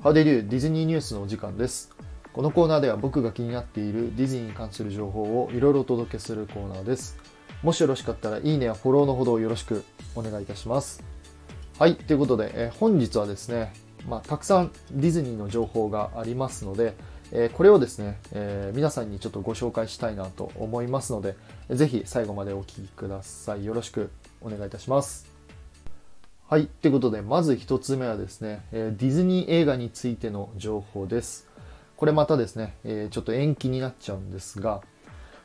ハデリューディズニーニュースのお時間です。このコーナーでは僕が気になっているディズニーに関する情報をいろいろお届けするコーナーです。もしよろしかったらいいねやフォローのほどよろしくお願いいたします。はい、ということで、え本日はですね、まあ、たくさんディズニーの情報がありますので、えこれをですね、えー皆さんにちょっとご紹介したいなと思いますので、ぜひ最後までお聞きください。よろしくお願いいたします。はい。ということで、まず一つ目はですね、ディズニー映画についての情報です。これまたですね、ちょっと延期になっちゃうんですが、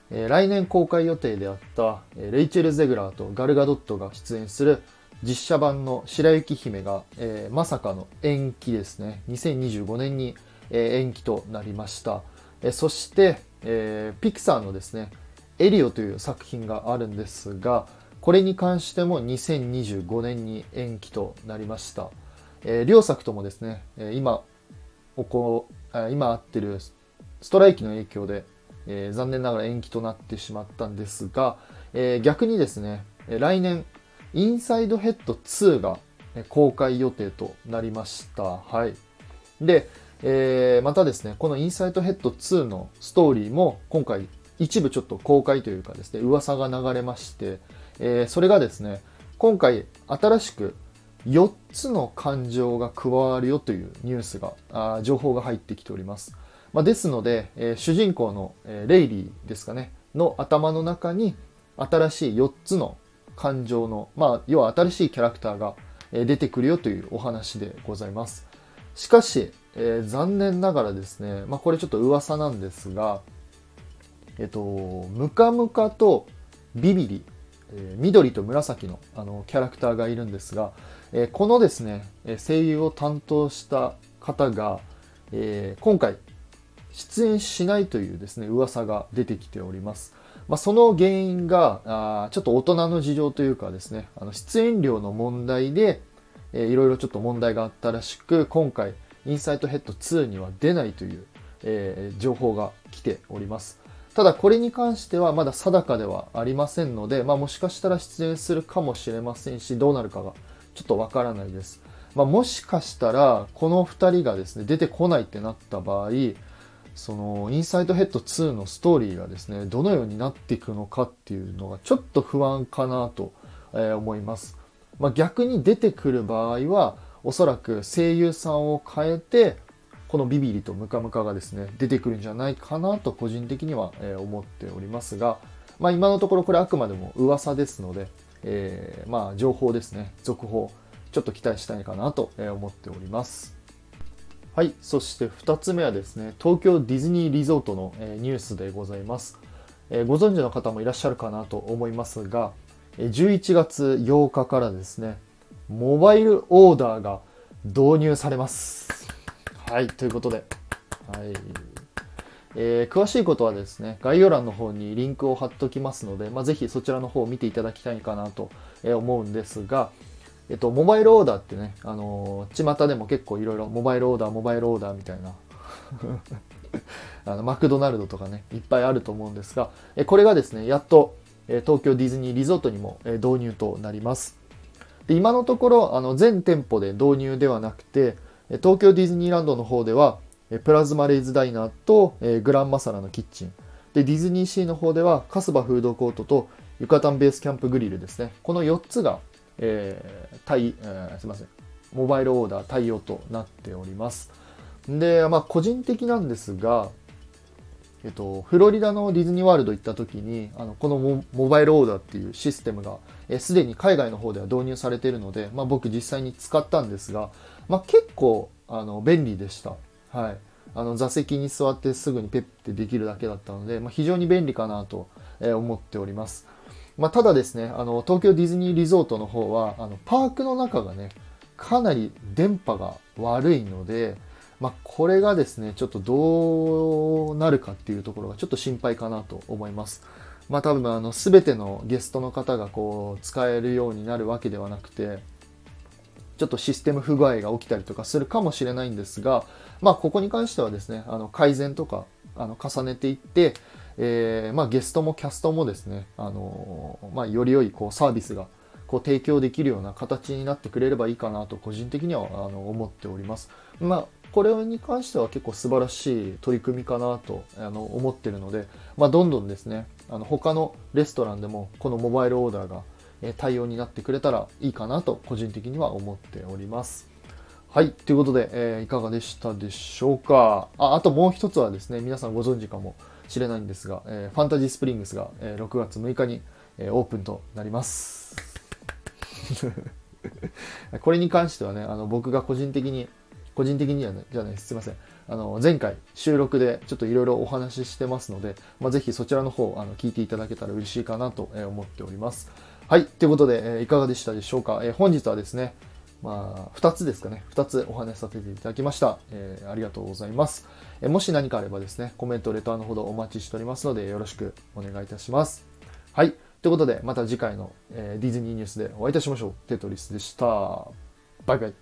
来年公開予定であった、レイチェル・ゼグラーとガルガドットが出演する実写版の白雪姫が、えまさかの延期ですね。2025年に、え延期となりました。えそして、えピクサーのですね、エリオという作品があるんですが、これに関しても2025年に延期となりました。えー両作ともですね、今、おこ今あってるストライキの影響で、えー残念ながら延期となってしまったんですが、えー逆にですね、来年、インサイドヘッド2が公開予定となりました。はい。で、えーまたですね、このインサイドヘッド2のストーリーも今回一部ちょっと公開というかですね、噂が流れまして、えーそれがですね、今回新しく4つの感情が加わるよというニュースが、あ情報が入ってきております。まあ、ですので、えー主人公の、えーレイリーですかね、の頭の中に新しい4つの感情の、まあ、要は新しいキャラクターが出てくるよというお話でございます。しかし、えー残念ながらですね、まあ、これちょっと噂なんですが、えっと、ムカムカとビビリ、えー緑と紫のあのキャラクターがいるんですが、えーこのですね、え声優を担当した方が、えー今回出演しないというですね、噂が出てきております。まあ、その原因が、あちょっと大人の事情というかですね、あの出演料の問題で、えーいろいろちょっと問題があったらしく、今回、インサイトヘッド2には出ないという、えー情報が来ております。ただこれに関してはまだ定かではありませんので、まあ、もしかしたら出演するかもしれませんし、どうなるかがちょっとわからないです。まあ、もしかしたら、この2人がですね、出てこないってなった場合、そのインサイドヘッド2のストーリーがですね、どのようになっていくのかっていうのがちょっと不安かなと、思います。まあ、逆に出てくる場合は、おそらく声優さんを変えて、このビビリとムカムカがですね、出てくるんじゃないかなと個人的には、え思っておりますが、まあ、今のところこれあくまでも噂ですので、えーまあ情報ですね、続報、ちょっと期待したいかなと思っております。はい、そして2つ目はですね、東京ディズニーリゾートの、ニュースでございます、ご存知の方もいらっしゃるかなと思いますが、11月8日からですね、モバイルオーダーが導入されます。はい、ということで、はい。えー詳しいことはですね、概要欄の方にリンクを貼っておきますので、まあ、ぜひそちらの方を見ていただきたいかなと思うんですが、えっと、モバイルオーダーってね、あのー巷でも結構いろいろモバイルオーダー、モバイルオーダーみたいな、あのマクドナルドとかね、いっぱいあると思うんですが、えこれがですね、やっと、え東京ディズニーリゾートにも、え導入となります。で今のところ、あの全店舗で導入ではなくて、東京ディズニーランドの方では、プラズマレイズダイナーと、グランマサラのキッチン。で、ディズニーシーの方では、カスバフードコートとユカタンベースキャンプグリルですね。この4つが、えー対、えーすいません。モバイルオーダー対応となっております。で、まあ、個人的なんですが、えっと、フロリダのディズニーワールド行った時に、あの、このモバイルオーダーっていうシステムが、えすでに海外の方では導入されているので、まあ、僕実際に使ったんですが、まあ、結構、あの、便利でした。はい。あの、座席に座ってすぐにペッてできるだけだったので、まあ、非常に便利かなと思っております。まあ、ただですね、あの、東京ディズニーリゾートの方は、あの、パークの中がね、かなり電波が悪いので、まあ、これがですね、ちょっとどうなるかっていうところがちょっと心配かなと思います。まあ、多分、あの、すべてのゲストの方がこう、使えるようになるわけではなくて、ちょっとシステム不具合が起きたりとかするかもしれないんですが、まあ、ここに関してはですね、あの、改善とか、あの、重ねていって、えーまあ、ゲストもキャストもですね、あのまあ、より良いこうサービスがこう提供できるような形になってくれればいいかなと個人的にはあの思っております。まあこれに関しては結構素晴らしい取り組みかなとあの思ってるので、まあ、どんどんですねあの他のレストランでもこのモバイルオーダーが対応になってくれたらいいかなと個人的には思っております。はい。ということで、えー、いかがでしたでしょうか？あ。あともう一つはですね、皆さんご存知かもしれないんですが、えー、ファンタジースプリングスが、えー、6月6日に、えー、オープンとなります。これに関してはね、あの僕が個人的に、個人的には、ね、じゃないです。すいません。あの前回収録でちょっといろいろお話ししてますので、まあ、ぜひそちらの方あの聞いていただけたら嬉しいかなと思っております。はい。ということで、えいかがでしたでしょうか？え本日はですね、まあ、2つですかね。2つお話しさせていただきました。え、ありがとうございます。えもし何かあればですね、コメント、レターのほどお待ちしておりますので、よろしくお願いいたします。はい。ということで、また次回の、え、ディズニーニュースでお会いいたしましょう。テトリスでした。バイバイ。